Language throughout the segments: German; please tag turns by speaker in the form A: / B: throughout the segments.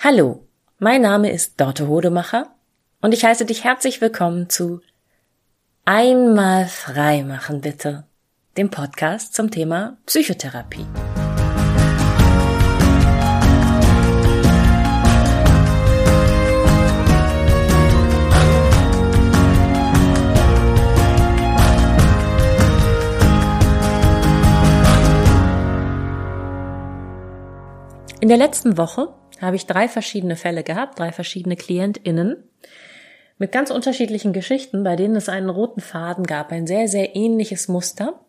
A: Hallo, mein Name ist Dorte Hodemacher und ich heiße dich herzlich willkommen zu Einmal frei machen bitte, dem Podcast zum Thema Psychotherapie. In der letzten Woche habe ich drei verschiedene Fälle gehabt, drei verschiedene KlientInnen mit ganz unterschiedlichen Geschichten, bei denen es einen roten Faden gab, ein sehr, sehr ähnliches Muster.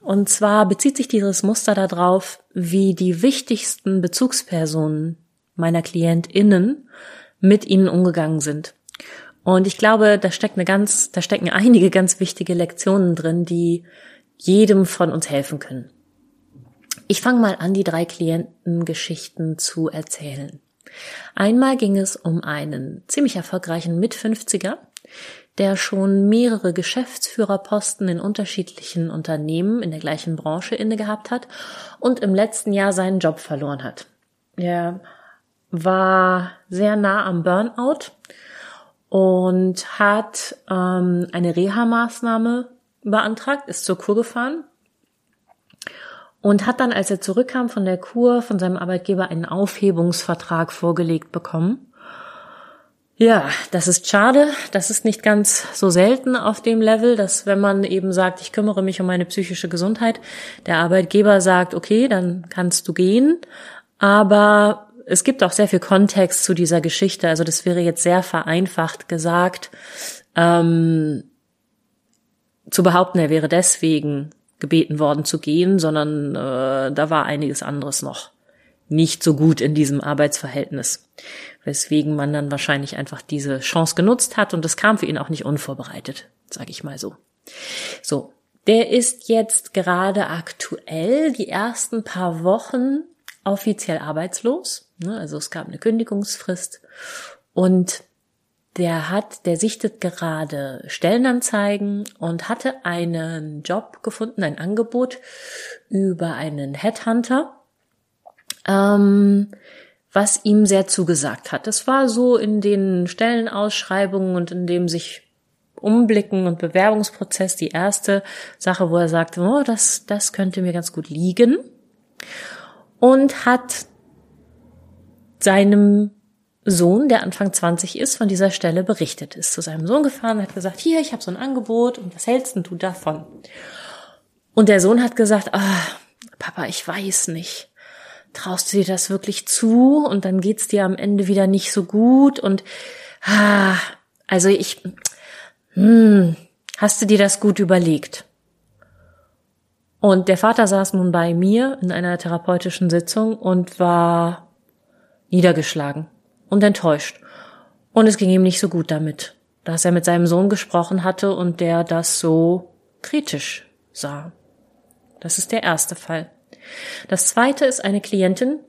A: Und zwar bezieht sich dieses Muster darauf, wie die wichtigsten Bezugspersonen meiner KlientInnen mit ihnen umgegangen sind. Und ich glaube, da steckt eine ganz, da stecken einige ganz wichtige Lektionen drin, die jedem von uns helfen können. Ich fange mal an, die drei Klientengeschichten zu erzählen. Einmal ging es um einen ziemlich erfolgreichen Mit-50er, der schon mehrere Geschäftsführerposten in unterschiedlichen Unternehmen in der gleichen Branche inne gehabt hat und im letzten Jahr seinen Job verloren hat. Er war sehr nah am Burnout und hat ähm, eine Reha-Maßnahme beantragt, ist zur Kur gefahren und hat dann, als er zurückkam von der Kur, von seinem Arbeitgeber einen Aufhebungsvertrag vorgelegt bekommen. Ja, das ist schade. Das ist nicht ganz so selten auf dem Level, dass wenn man eben sagt, ich kümmere mich um meine psychische Gesundheit, der Arbeitgeber sagt, okay, dann kannst du gehen. Aber es gibt auch sehr viel Kontext zu dieser Geschichte. Also das wäre jetzt sehr vereinfacht gesagt, ähm, zu behaupten, er wäre deswegen gebeten worden zu gehen, sondern äh, da war einiges anderes noch nicht so gut in diesem Arbeitsverhältnis, weswegen man dann wahrscheinlich einfach diese Chance genutzt hat und das kam für ihn auch nicht unvorbereitet, sage ich mal so. So, der ist jetzt gerade aktuell die ersten paar Wochen offiziell arbeitslos, ne? also es gab eine Kündigungsfrist und der hat, der sichtet gerade Stellenanzeigen und hatte einen Job gefunden, ein Angebot über einen Headhunter, ähm, was ihm sehr zugesagt hat. Das war so in den Stellenausschreibungen und in dem sich Umblicken und Bewerbungsprozess die erste Sache, wo er sagte, oh, das, das könnte mir ganz gut liegen. Und hat seinem Sohn, der Anfang 20 ist, von dieser Stelle berichtet, ist zu seinem Sohn gefahren, hat gesagt, hier, ich habe so ein Angebot und was hältst denn du davon? Und der Sohn hat gesagt, ah, Papa, ich weiß nicht. Traust du dir das wirklich zu? Und dann geht's dir am Ende wieder nicht so gut und ah, also ich, hm, hast du dir das gut überlegt? Und der Vater saß nun bei mir in einer therapeutischen Sitzung und war niedergeschlagen und enttäuscht. Und es ging ihm nicht so gut damit, dass er mit seinem Sohn gesprochen hatte und der das so kritisch sah. Das ist der erste Fall. Das zweite ist eine Klientin,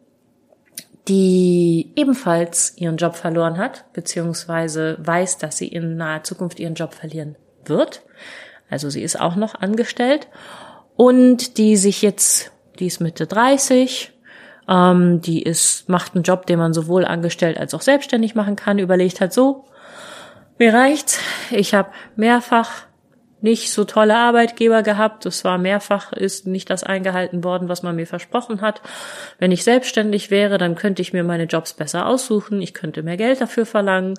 A: die ebenfalls ihren Job verloren hat, beziehungsweise weiß, dass sie in naher Zukunft ihren Job verlieren wird. Also sie ist auch noch angestellt und die sich jetzt, die ist Mitte 30, ähm, die ist, macht einen Job, den man sowohl angestellt als auch selbstständig machen kann, überlegt halt so, mir reicht's. Ich habe mehrfach nicht so tolle Arbeitgeber gehabt. Es war mehrfach ist nicht das eingehalten worden, was man mir versprochen hat. Wenn ich selbstständig wäre, dann könnte ich mir meine Jobs besser aussuchen. Ich könnte mehr Geld dafür verlangen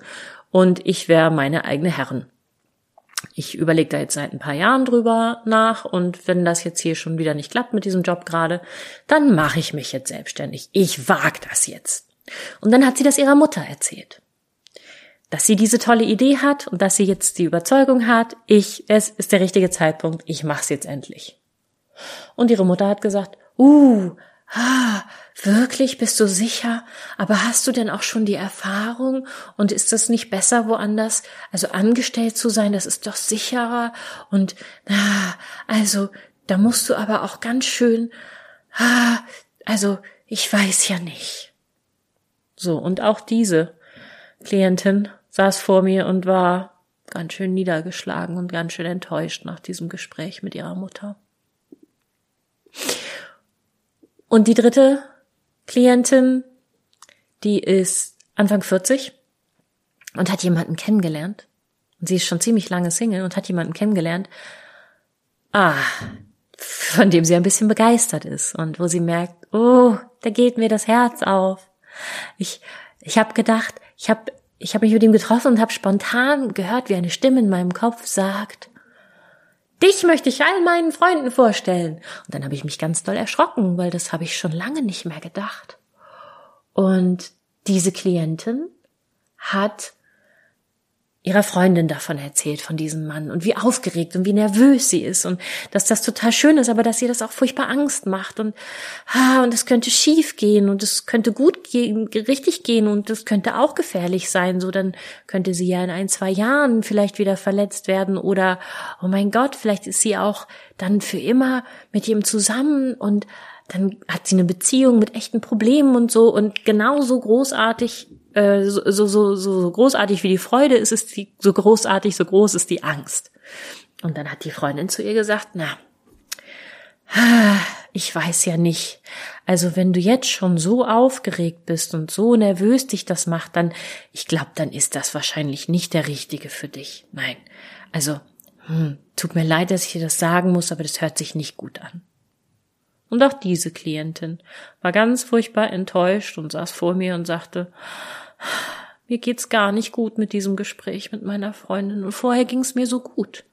A: und ich wäre meine eigene Herrin ich überlege da jetzt seit ein paar Jahren drüber nach und wenn das jetzt hier schon wieder nicht klappt mit diesem Job gerade, dann mache ich mich jetzt selbstständig. Ich wag das jetzt. Und dann hat sie das ihrer Mutter erzählt. Dass sie diese tolle Idee hat und dass sie jetzt die Überzeugung hat, ich, es ist der richtige Zeitpunkt, ich mach's jetzt endlich. Und ihre Mutter hat gesagt, uh, ah, wirklich, bist du sicher? Aber hast du denn auch schon die Erfahrung? Und ist das nicht besser woanders? Also angestellt zu sein, das ist doch sicherer. Und, ah, also, da musst du aber auch ganz schön, ah, also, ich weiß ja nicht. So, und auch diese Klientin saß vor mir und war ganz schön niedergeschlagen und ganz schön enttäuscht nach diesem Gespräch mit ihrer Mutter. Und die dritte Klientin, die ist Anfang 40 und hat jemanden kennengelernt. Und sie ist schon ziemlich lange Single und hat jemanden kennengelernt. Ah, von dem sie ein bisschen begeistert ist und wo sie merkt, oh, da geht mir das Herz auf. Ich, ich habe gedacht, ich habe ich hab mich mit ihm getroffen und habe spontan gehört, wie eine Stimme in meinem Kopf sagt, dich möchte ich all meinen Freunden vorstellen. Und dann habe ich mich ganz doll erschrocken, weil das habe ich schon lange nicht mehr gedacht. Und diese Klientin hat ihrer Freundin davon erzählt, von diesem Mann und wie aufgeregt und wie nervös sie ist und dass das total schön ist, aber dass ihr das auch furchtbar Angst macht und, ah, und es könnte schief gehen und es könnte gut gehen, richtig gehen und es könnte auch gefährlich sein, so dann könnte sie ja in ein, zwei Jahren vielleicht wieder verletzt werden oder, oh mein Gott, vielleicht ist sie auch dann für immer mit ihm zusammen und dann hat sie eine Beziehung mit echten Problemen und so und genauso großartig äh, so, so, so, so großartig wie die Freude ist, ist die, so großartig, so groß ist die Angst. Und dann hat die Freundin zu ihr gesagt, na, ich weiß ja nicht. Also wenn du jetzt schon so aufgeregt bist und so nervös dich das macht, dann, ich glaube, dann ist das wahrscheinlich nicht der Richtige für dich. Nein. Also, hm, tut mir leid, dass ich dir das sagen muss, aber das hört sich nicht gut an. Und auch diese Klientin war ganz furchtbar enttäuscht und saß vor mir und sagte, mir geht's gar nicht gut mit diesem Gespräch mit meiner Freundin und vorher ging's mir so gut.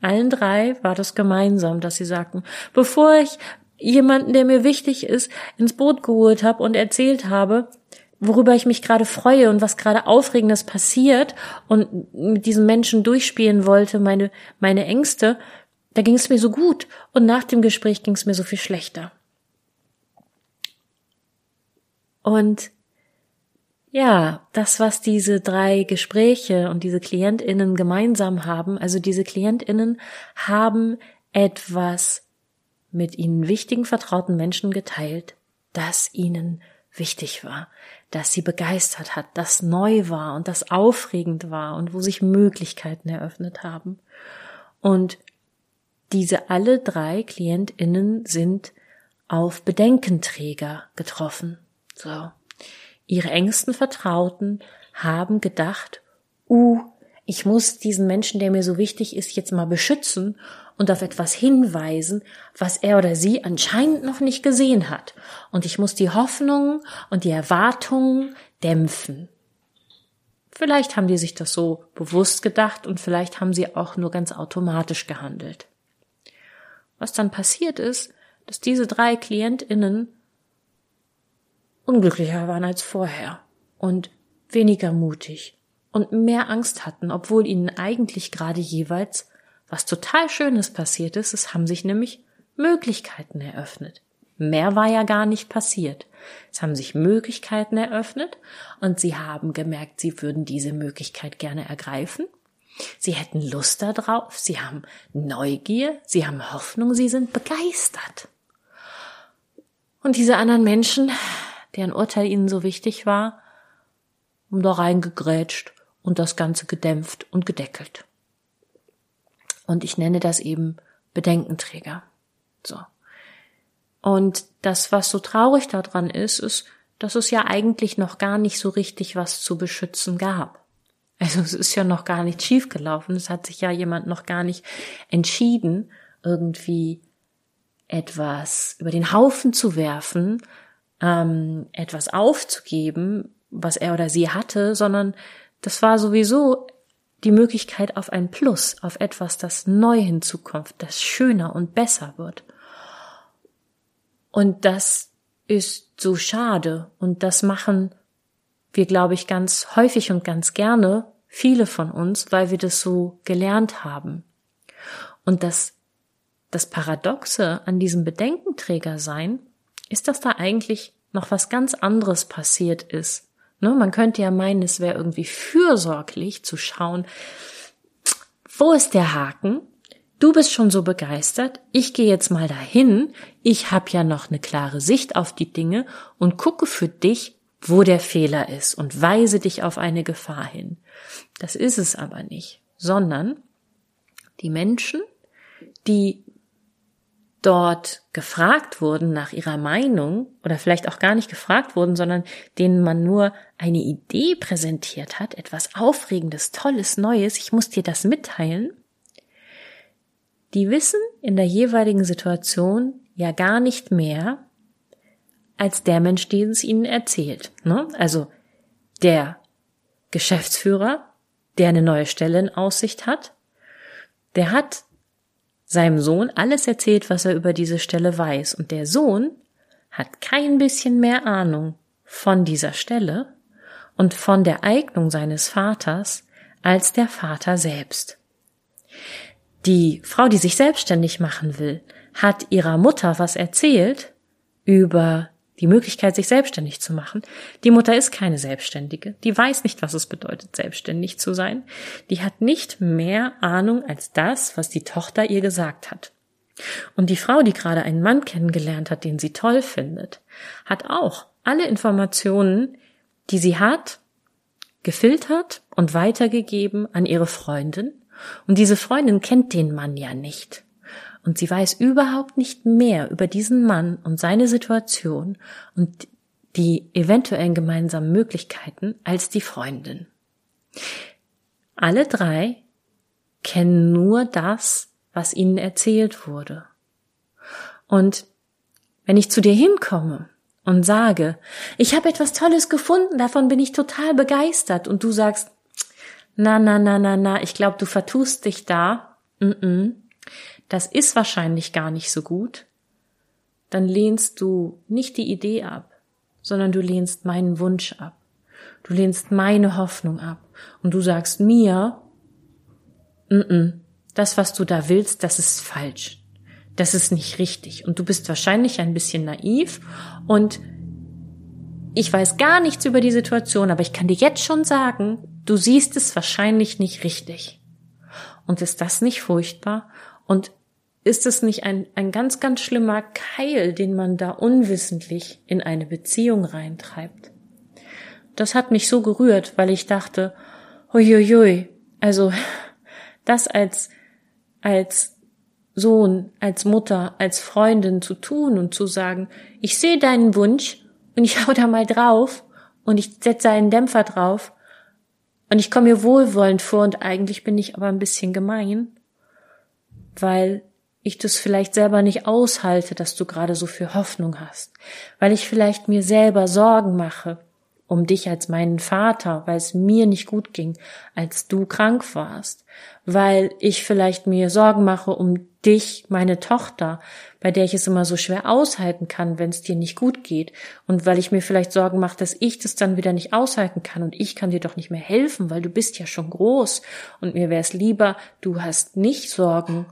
A: Allen drei war das gemeinsam, dass sie sagten, bevor ich jemanden, der mir wichtig ist, ins Boot geholt habe und erzählt habe, worüber ich mich gerade freue und was gerade Aufregendes passiert und mit diesem Menschen durchspielen wollte, meine, meine Ängste, da ging es mir so gut und nach dem Gespräch ging es mir so viel schlechter. Und ja, das, was diese drei Gespräche und diese KlientInnen gemeinsam haben, also diese KlientInnen haben etwas mit ihnen wichtigen, vertrauten Menschen geteilt, das ihnen wichtig war, das sie begeistert hat, das neu war und das aufregend war und wo sich Möglichkeiten eröffnet haben. Und diese alle drei KlientInnen sind auf Bedenkenträger getroffen. So. Ihre engsten Vertrauten haben gedacht, uh, ich muss diesen Menschen, der mir so wichtig ist, jetzt mal beschützen und auf etwas hinweisen, was er oder sie anscheinend noch nicht gesehen hat. Und ich muss die Hoffnungen und die Erwartungen dämpfen. Vielleicht haben die sich das so bewusst gedacht und vielleicht haben sie auch nur ganz automatisch gehandelt. Was dann passiert ist, dass diese drei KlientInnen unglücklicher waren als vorher und weniger mutig und mehr Angst hatten, obwohl ihnen eigentlich gerade jeweils was total Schönes passiert ist. Es haben sich nämlich Möglichkeiten eröffnet. Mehr war ja gar nicht passiert. Es haben sich Möglichkeiten eröffnet und sie haben gemerkt, sie würden diese Möglichkeit gerne ergreifen. Sie hätten Lust darauf, sie haben Neugier, sie haben Hoffnung, sie sind begeistert. Und diese anderen Menschen, deren Urteil ihnen so wichtig war, um da reingegrätscht und das Ganze gedämpft und gedeckelt. Und ich nenne das eben Bedenkenträger. So. Und das, was so traurig daran ist, ist, dass es ja eigentlich noch gar nicht so richtig was zu beschützen gab. Also es ist ja noch gar nicht schiefgelaufen. Es hat sich ja jemand noch gar nicht entschieden, irgendwie etwas über den Haufen zu werfen, ähm, etwas aufzugeben, was er oder sie hatte, sondern das war sowieso die Möglichkeit auf ein Plus, auf etwas, das neu hinzukommt, das schöner und besser wird. Und das ist so schade und das machen wir, glaube ich, ganz häufig und ganz gerne, viele von uns, weil wir das so gelernt haben. Und das, das Paradoxe an diesem Bedenkenträger sein, ist, dass da eigentlich noch was ganz anderes passiert ist. Ne, man könnte ja meinen, es wäre irgendwie fürsorglich zu schauen, wo ist der Haken? Du bist schon so begeistert, ich gehe jetzt mal dahin, ich habe ja noch eine klare Sicht auf die Dinge und gucke für dich, wo der Fehler ist und weise dich auf eine Gefahr hin. Das ist es aber nicht, sondern die Menschen, die dort gefragt wurden nach ihrer Meinung oder vielleicht auch gar nicht gefragt wurden, sondern denen man nur eine Idee präsentiert hat, etwas Aufregendes, Tolles, Neues, ich muss dir das mitteilen, die wissen in der jeweiligen Situation ja gar nicht mehr als der Mensch, den es ihnen erzählt. Ne? Also der Geschäftsführer, der eine neue Stelle in Aussicht hat, der hat seinem Sohn alles erzählt, was er über diese Stelle weiß. Und der Sohn hat kein bisschen mehr Ahnung von dieser Stelle und von der Eignung seines Vaters als der Vater selbst. Die Frau, die sich selbstständig machen will, hat ihrer Mutter was erzählt über die Möglichkeit, sich selbstständig zu machen. Die Mutter ist keine Selbstständige. Die weiß nicht, was es bedeutet, selbstständig zu sein. Die hat nicht mehr Ahnung als das, was die Tochter ihr gesagt hat. Und die Frau, die gerade einen Mann kennengelernt hat, den sie toll findet, hat auch alle Informationen, die sie hat, gefiltert und weitergegeben an ihre Freundin. Und diese Freundin kennt den Mann ja nicht und sie weiß überhaupt nicht mehr über diesen Mann und seine Situation und die eventuellen gemeinsamen Möglichkeiten als die Freundin. Alle drei kennen nur das, was ihnen erzählt wurde. Und wenn ich zu dir hinkomme und sage, ich habe etwas Tolles gefunden, davon bin ich total begeistert, und du sagst, na, na, na, na, na, ich glaube, du vertust dich da, mm -mm das ist wahrscheinlich gar nicht so gut, dann lehnst du nicht die Idee ab, sondern du lehnst meinen Wunsch ab. Du lehnst meine Hoffnung ab und du sagst mir, n -n, das, was du da willst, das ist falsch. Das ist nicht richtig. Und du bist wahrscheinlich ein bisschen naiv und ich weiß gar nichts über die Situation, aber ich kann dir jetzt schon sagen, du siehst es wahrscheinlich nicht richtig. Und ist das nicht furchtbar? Und ist es nicht ein, ein ganz, ganz schlimmer Keil, den man da unwissentlich in eine Beziehung reintreibt? Das hat mich so gerührt, weil ich dachte, huiuiui, also das als, als Sohn, als Mutter, als Freundin zu tun und zu sagen, ich sehe deinen Wunsch und ich hau da mal drauf und ich setze einen Dämpfer drauf und ich komme mir wohlwollend vor und eigentlich bin ich aber ein bisschen gemein, weil ich das vielleicht selber nicht aushalte, dass du gerade so viel Hoffnung hast, weil ich vielleicht mir selber Sorgen mache um dich als meinen Vater, weil es mir nicht gut ging, als du krank warst, weil ich vielleicht mir Sorgen mache um dich, meine Tochter, bei der ich es immer so schwer aushalten kann, wenn es dir nicht gut geht, und weil ich mir vielleicht Sorgen mache, dass ich das dann wieder nicht aushalten kann und ich kann dir doch nicht mehr helfen, weil du bist ja schon groß. Und mir wäre es lieber, du hast nicht Sorgen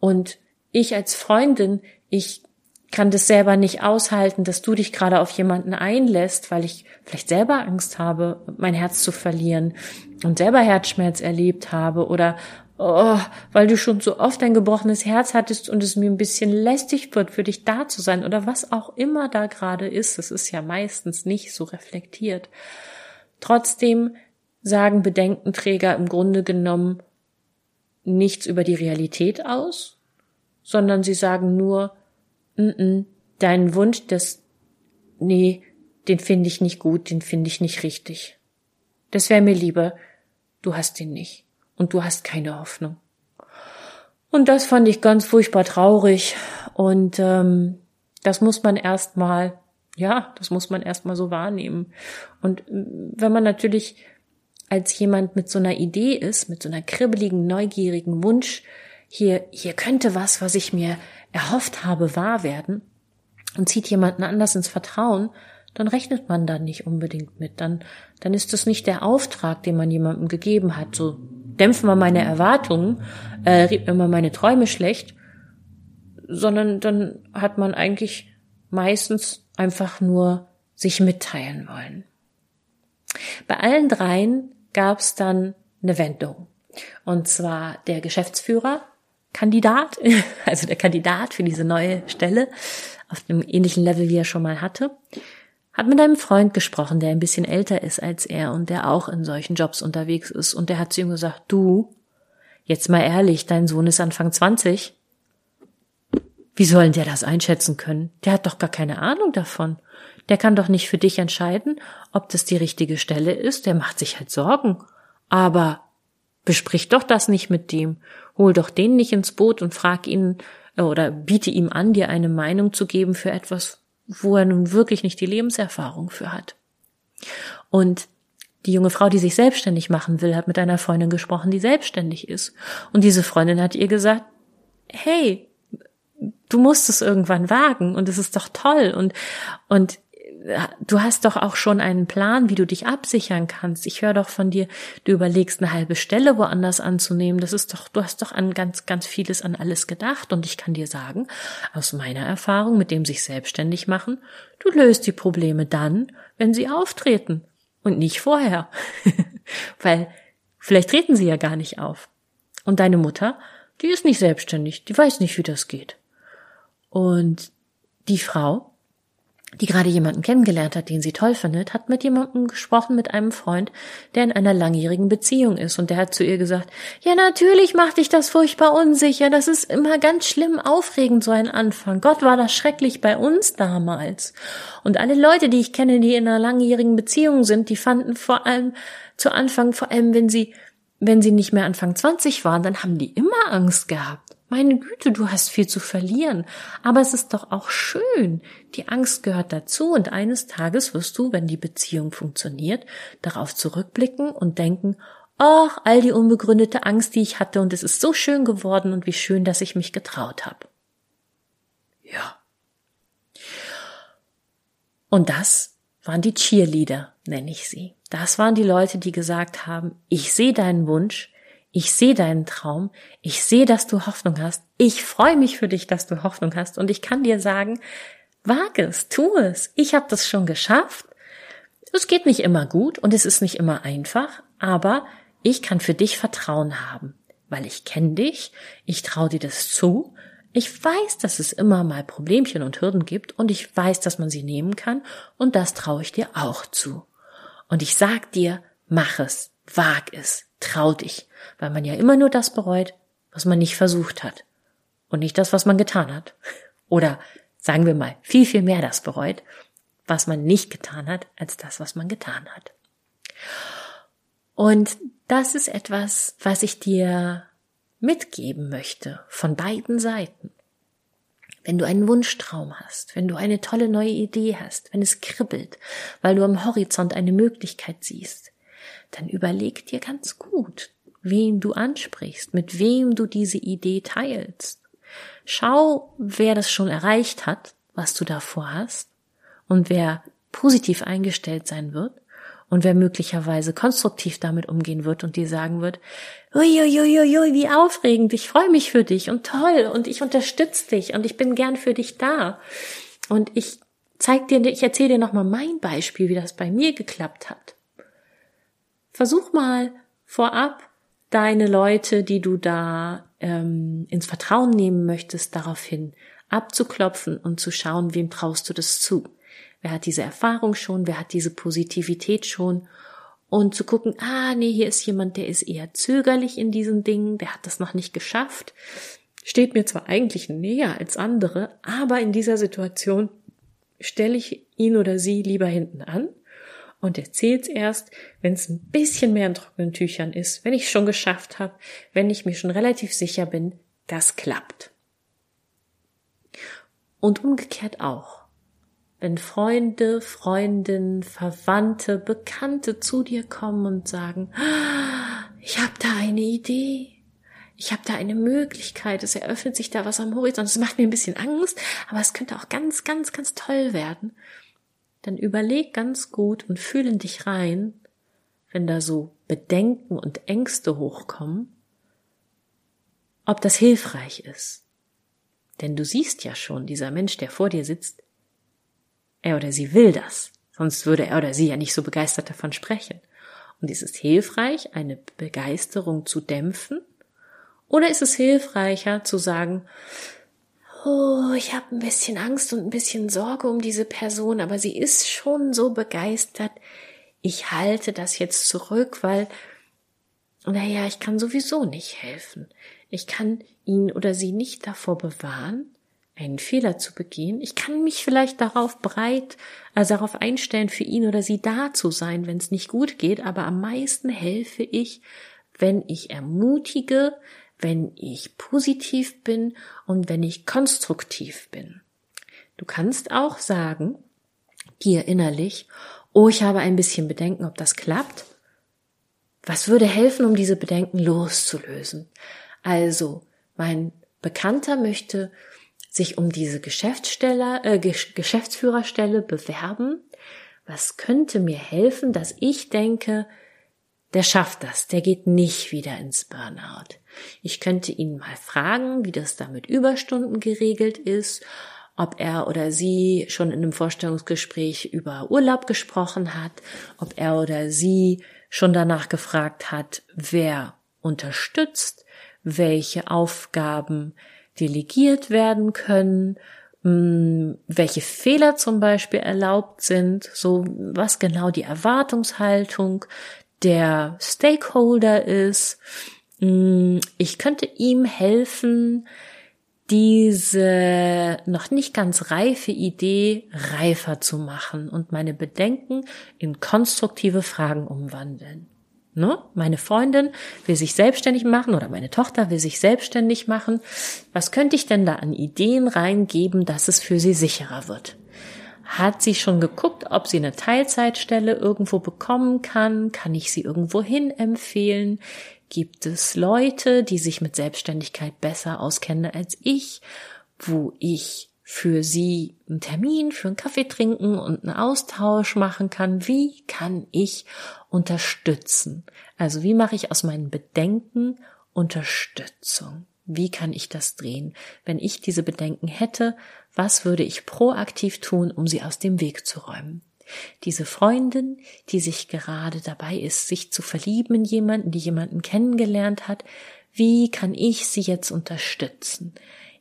A: und ich als Freundin, ich kann das selber nicht aushalten, dass du dich gerade auf jemanden einlässt, weil ich vielleicht selber Angst habe, mein Herz zu verlieren und selber Herzschmerz erlebt habe oder oh, weil du schon so oft ein gebrochenes Herz hattest und es mir ein bisschen lästig wird, für dich da zu sein oder was auch immer da gerade ist. Das ist ja meistens nicht so reflektiert. Trotzdem sagen Bedenkenträger im Grunde genommen nichts über die Realität aus, sondern sie sagen nur, n -n, dein Wunsch, das, nee, den finde ich nicht gut, den finde ich nicht richtig. Das wäre mir lieber, du hast ihn nicht und du hast keine Hoffnung. Und das fand ich ganz furchtbar traurig und ähm, das muss man erstmal, ja, das muss man erstmal so wahrnehmen. Und wenn man natürlich als jemand mit so einer Idee ist, mit so einer kribbeligen, neugierigen Wunsch, hier, hier könnte was, was ich mir erhofft habe, wahr werden und zieht jemanden anders ins Vertrauen, dann rechnet man da nicht unbedingt mit. Dann, dann ist das nicht der Auftrag, den man jemandem gegeben hat. So, dämpfen wir meine Erwartungen, äh, red mir mal meine Träume schlecht, sondern dann hat man eigentlich meistens einfach nur sich mitteilen wollen. Bei allen dreien gab es dann eine Wendung. Und zwar der Geschäftsführer Kandidat, also der Kandidat für diese neue Stelle auf einem ähnlichen Level, wie er schon mal hatte, hat mit einem Freund gesprochen, der ein bisschen älter ist als er und der auch in solchen Jobs unterwegs ist. Und der hat zu ihm gesagt, du, jetzt mal ehrlich, dein Sohn ist Anfang 20. Wie sollen der das einschätzen können? Der hat doch gar keine Ahnung davon. Der kann doch nicht für dich entscheiden, ob das die richtige Stelle ist. Der macht sich halt Sorgen. Aber besprich doch das nicht mit dem. Hol doch den nicht ins Boot und frag ihn äh, oder biete ihm an, dir eine Meinung zu geben für etwas, wo er nun wirklich nicht die Lebenserfahrung für hat. Und die junge Frau, die sich selbstständig machen will, hat mit einer Freundin gesprochen, die selbstständig ist. Und diese Freundin hat ihr gesagt, hey, du musst es irgendwann wagen und es ist doch toll und, und du hast doch auch schon einen Plan, wie du dich absichern kannst. Ich höre doch von dir, du überlegst eine halbe Stelle woanders anzunehmen. Das ist doch, du hast doch an ganz, ganz vieles an alles gedacht. Und ich kann dir sagen, aus meiner Erfahrung mit dem sich selbstständig machen, du löst die Probleme dann, wenn sie auftreten und nicht vorher. Weil vielleicht treten sie ja gar nicht auf. Und deine Mutter, die ist nicht selbstständig, die weiß nicht, wie das geht. Und die Frau, die gerade jemanden kennengelernt hat, den sie toll findet, hat mit jemandem gesprochen, mit einem Freund, der in einer langjährigen Beziehung ist. Und der hat zu ihr gesagt, ja, natürlich macht dich das furchtbar unsicher. Das ist immer ganz schlimm aufregend, so ein Anfang. Gott war das schrecklich bei uns damals. Und alle Leute, die ich kenne, die in einer langjährigen Beziehung sind, die fanden vor allem zu Anfang, vor allem wenn sie, wenn sie nicht mehr Anfang 20 waren, dann haben die immer Angst gehabt. Meine Güte, du hast viel zu verlieren. Aber es ist doch auch schön. Die Angst gehört dazu und eines Tages wirst du, wenn die Beziehung funktioniert, darauf zurückblicken und denken, ach, all die unbegründete Angst, die ich hatte und es ist so schön geworden und wie schön, dass ich mich getraut habe. Ja. Und das waren die Cheerleader, nenne ich sie. Das waren die Leute, die gesagt haben, ich sehe deinen Wunsch, ich sehe deinen Traum. Ich sehe, dass du Hoffnung hast. Ich freue mich für dich, dass du Hoffnung hast. Und ich kann dir sagen, wage es, tu es. Ich habe das schon geschafft. Es geht nicht immer gut und es ist nicht immer einfach, aber ich kann für dich Vertrauen haben, weil ich kenne dich, ich traue dir das zu, ich weiß, dass es immer mal Problemchen und Hürden gibt und ich weiß, dass man sie nehmen kann und das traue ich dir auch zu. Und ich sag dir, mach es, wag es, trau dich, weil man ja immer nur das bereut, was man nicht versucht hat und nicht das, was man getan hat. Oder sagen wir mal, viel, viel mehr das bereut, was man nicht getan hat, als das, was man getan hat. Und das ist etwas, was ich dir mitgeben möchte von beiden Seiten. Wenn du einen Wunschtraum hast, wenn du eine tolle neue Idee hast, wenn es kribbelt, weil du am Horizont eine Möglichkeit siehst, dann überleg dir ganz gut, wen du ansprichst, mit wem du diese Idee teilst. Schau, wer das schon erreicht hat, was du davor hast, und wer positiv eingestellt sein wird und wer möglicherweise konstruktiv damit umgehen wird und dir sagen wird, uiuiuiui, wie aufregend, ich freue mich für dich und toll und ich unterstütze dich und ich bin gern für dich da. Und ich zeig dir, ich erzähle dir nochmal mein Beispiel, wie das bei mir geklappt hat. Versuch mal vorab deine Leute, die du da ähm, ins Vertrauen nehmen möchtest, daraufhin abzuklopfen und zu schauen, wem traust du das zu? Wer hat diese Erfahrung schon? Wer hat diese Positivität schon? Und zu gucken, ah, nee, hier ist jemand, der ist eher zögerlich in diesen Dingen, der hat das noch nicht geschafft, steht mir zwar eigentlich näher als andere, aber in dieser Situation stelle ich ihn oder sie lieber hinten an und erzähl's erst, wenn es ein bisschen mehr in trockenen Tüchern ist, wenn ich schon geschafft habe, wenn ich mir schon relativ sicher bin, das klappt. Und umgekehrt auch. Wenn Freunde, Freundinnen, Verwandte, Bekannte zu dir kommen und sagen, ah, ich habe da eine Idee, ich habe da eine Möglichkeit, es eröffnet sich da was am Horizont, es macht mir ein bisschen Angst, aber es könnte auch ganz, ganz, ganz toll werden dann überleg ganz gut und fühl in dich rein, wenn da so Bedenken und Ängste hochkommen, ob das hilfreich ist. Denn du siehst ja schon, dieser Mensch, der vor dir sitzt, er oder sie will das, sonst würde er oder sie ja nicht so begeistert davon sprechen. Und ist es hilfreich, eine Begeisterung zu dämpfen? Oder ist es hilfreicher zu sagen, oh, ich habe ein bisschen Angst und ein bisschen Sorge um diese Person, aber sie ist schon so begeistert. Ich halte das jetzt zurück, weil, naja, ich kann sowieso nicht helfen. Ich kann ihn oder sie nicht davor bewahren, einen Fehler zu begehen. Ich kann mich vielleicht darauf breit, also darauf einstellen, für ihn oder sie da zu sein, wenn es nicht gut geht, aber am meisten helfe ich, wenn ich ermutige, wenn ich positiv bin und wenn ich konstruktiv bin. Du kannst auch sagen, dir innerlich, oh, ich habe ein bisschen Bedenken, ob das klappt. Was würde helfen, um diese Bedenken loszulösen? Also, mein Bekannter möchte sich um diese Geschäftsstelle, äh, Geschäftsführerstelle bewerben. Was könnte mir helfen, dass ich denke, der schafft das, der geht nicht wieder ins Burnout. Ich könnte ihn mal fragen, wie das da mit Überstunden geregelt ist, ob er oder sie schon in einem Vorstellungsgespräch über Urlaub gesprochen hat, ob er oder sie schon danach gefragt hat, wer unterstützt, welche Aufgaben delegiert werden können, mm, welche Fehler zum Beispiel erlaubt sind, so was genau die Erwartungshaltung der Stakeholder ist. Mm, ich könnte ihm helfen, diese noch nicht ganz reife Idee reifer zu machen und meine Bedenken in konstruktive Fragen umwandeln. Ne? Meine Freundin will sich selbstständig machen oder meine Tochter will sich selbstständig machen. Was könnte ich denn da an Ideen reingeben, dass es für sie sicherer wird? Hat sie schon geguckt, ob sie eine Teilzeitstelle irgendwo bekommen kann? Kann ich sie irgendwo hin empfehlen? Gibt es Leute, die sich mit Selbstständigkeit besser auskennen als ich, wo ich für sie einen Termin für einen Kaffee trinken und einen Austausch machen kann? Wie kann ich unterstützen? Also wie mache ich aus meinen Bedenken Unterstützung? Wie kann ich das drehen? Wenn ich diese Bedenken hätte, was würde ich proaktiv tun, um sie aus dem Weg zu räumen? Diese Freundin, die sich gerade dabei ist, sich zu verlieben in jemanden, die jemanden kennengelernt hat, wie kann ich sie jetzt unterstützen?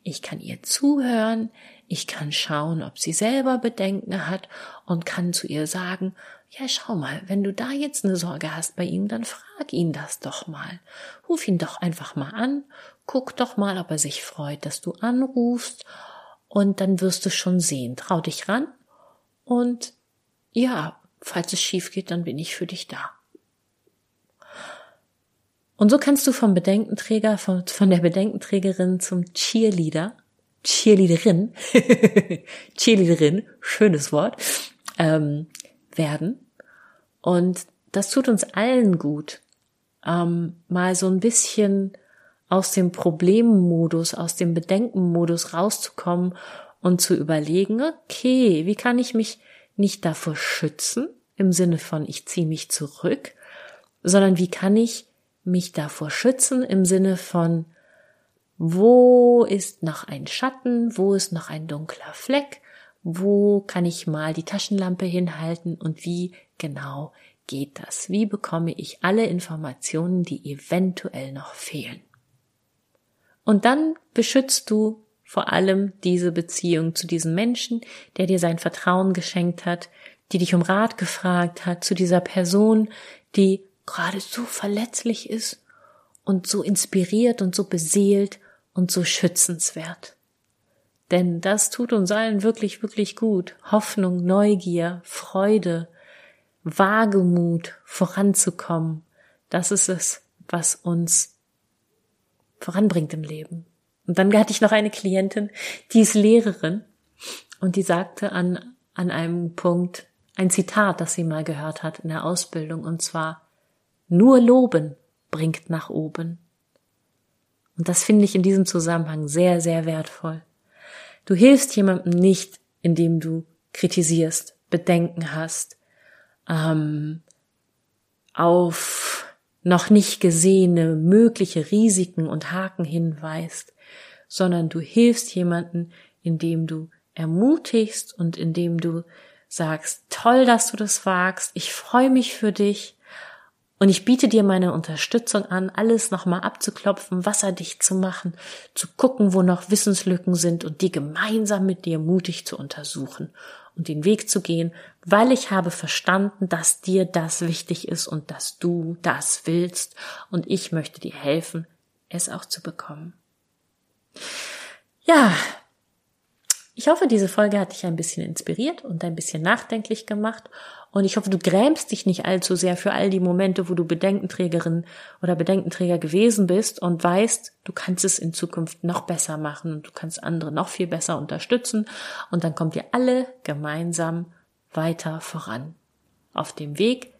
A: Ich kann ihr zuhören, ich kann schauen, ob sie selber Bedenken hat und kann zu ihr sagen, ja, schau mal, wenn du da jetzt eine Sorge hast bei ihm, dann frag ihn das doch mal. Ruf ihn doch einfach mal an, guck doch mal, ob er sich freut, dass du anrufst und dann wirst du schon sehen. Trau dich ran und ja, falls es schief geht, dann bin ich für dich da. Und so kannst du vom Bedenkenträger, von, von der Bedenkenträgerin zum Cheerleader, Cheerleaderin, Cheerleaderin, schönes Wort, ähm, werden. Und das tut uns allen gut, ähm, mal so ein bisschen aus dem Problemmodus, aus dem Bedenkenmodus rauszukommen und zu überlegen, okay, wie kann ich mich nicht davor schützen, im Sinne von ich ziehe mich zurück, sondern wie kann ich mich davor schützen im Sinne von wo ist noch ein Schatten, wo ist noch ein dunkler Fleck, wo kann ich mal die Taschenlampe hinhalten und wie genau geht das? Wie bekomme ich alle Informationen, die eventuell noch fehlen? Und dann beschützt du vor allem diese Beziehung zu diesem Menschen, der dir sein Vertrauen geschenkt hat, die dich um Rat gefragt hat, zu dieser Person, die gerade so verletzlich ist und so inspiriert und so beseelt und so schützenswert. Denn das tut uns allen wirklich, wirklich gut. Hoffnung, Neugier, Freude, Wagemut, voranzukommen. Das ist es, was uns voranbringt im Leben. Und dann hatte ich noch eine Klientin, die ist Lehrerin und die sagte an, an einem Punkt ein Zitat, das sie mal gehört hat in der Ausbildung und zwar, nur loben bringt nach oben. Und das finde ich in diesem Zusammenhang sehr, sehr wertvoll. Du hilfst jemandem nicht, indem du kritisierst, Bedenken hast, ähm, auf noch nicht gesehene mögliche Risiken und Haken hinweist, sondern du hilfst jemanden, indem du ermutigst und indem du sagst, toll, dass du das wagst, ich freue mich für dich und ich biete dir meine Unterstützung an, alles nochmal abzuklopfen, wasserdicht zu machen, zu gucken, wo noch Wissenslücken sind und die gemeinsam mit dir mutig zu untersuchen und den Weg zu gehen, weil ich habe verstanden, dass dir das wichtig ist und dass du das willst und ich möchte dir helfen, es auch zu bekommen. Ja, Ich hoffe, diese Folge hat dich ein bisschen inspiriert und ein bisschen nachdenklich gemacht. Und ich hoffe, du grämst dich nicht allzu sehr für all die Momente, wo du Bedenkenträgerin oder Bedenkenträger gewesen bist und weißt, du kannst es in Zukunft noch besser machen und du kannst andere noch viel besser unterstützen. Und dann kommt ihr alle gemeinsam weiter voran. Auf dem Weg,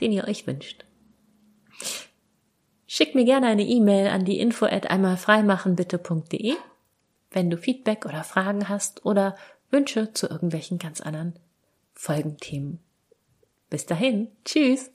A: den ihr euch wünscht. Schick mir gerne eine E-Mail an die info at einmalfreimachenbitte.de wenn du Feedback oder Fragen hast oder Wünsche zu irgendwelchen ganz anderen Folgenthemen. Bis dahin, tschüss!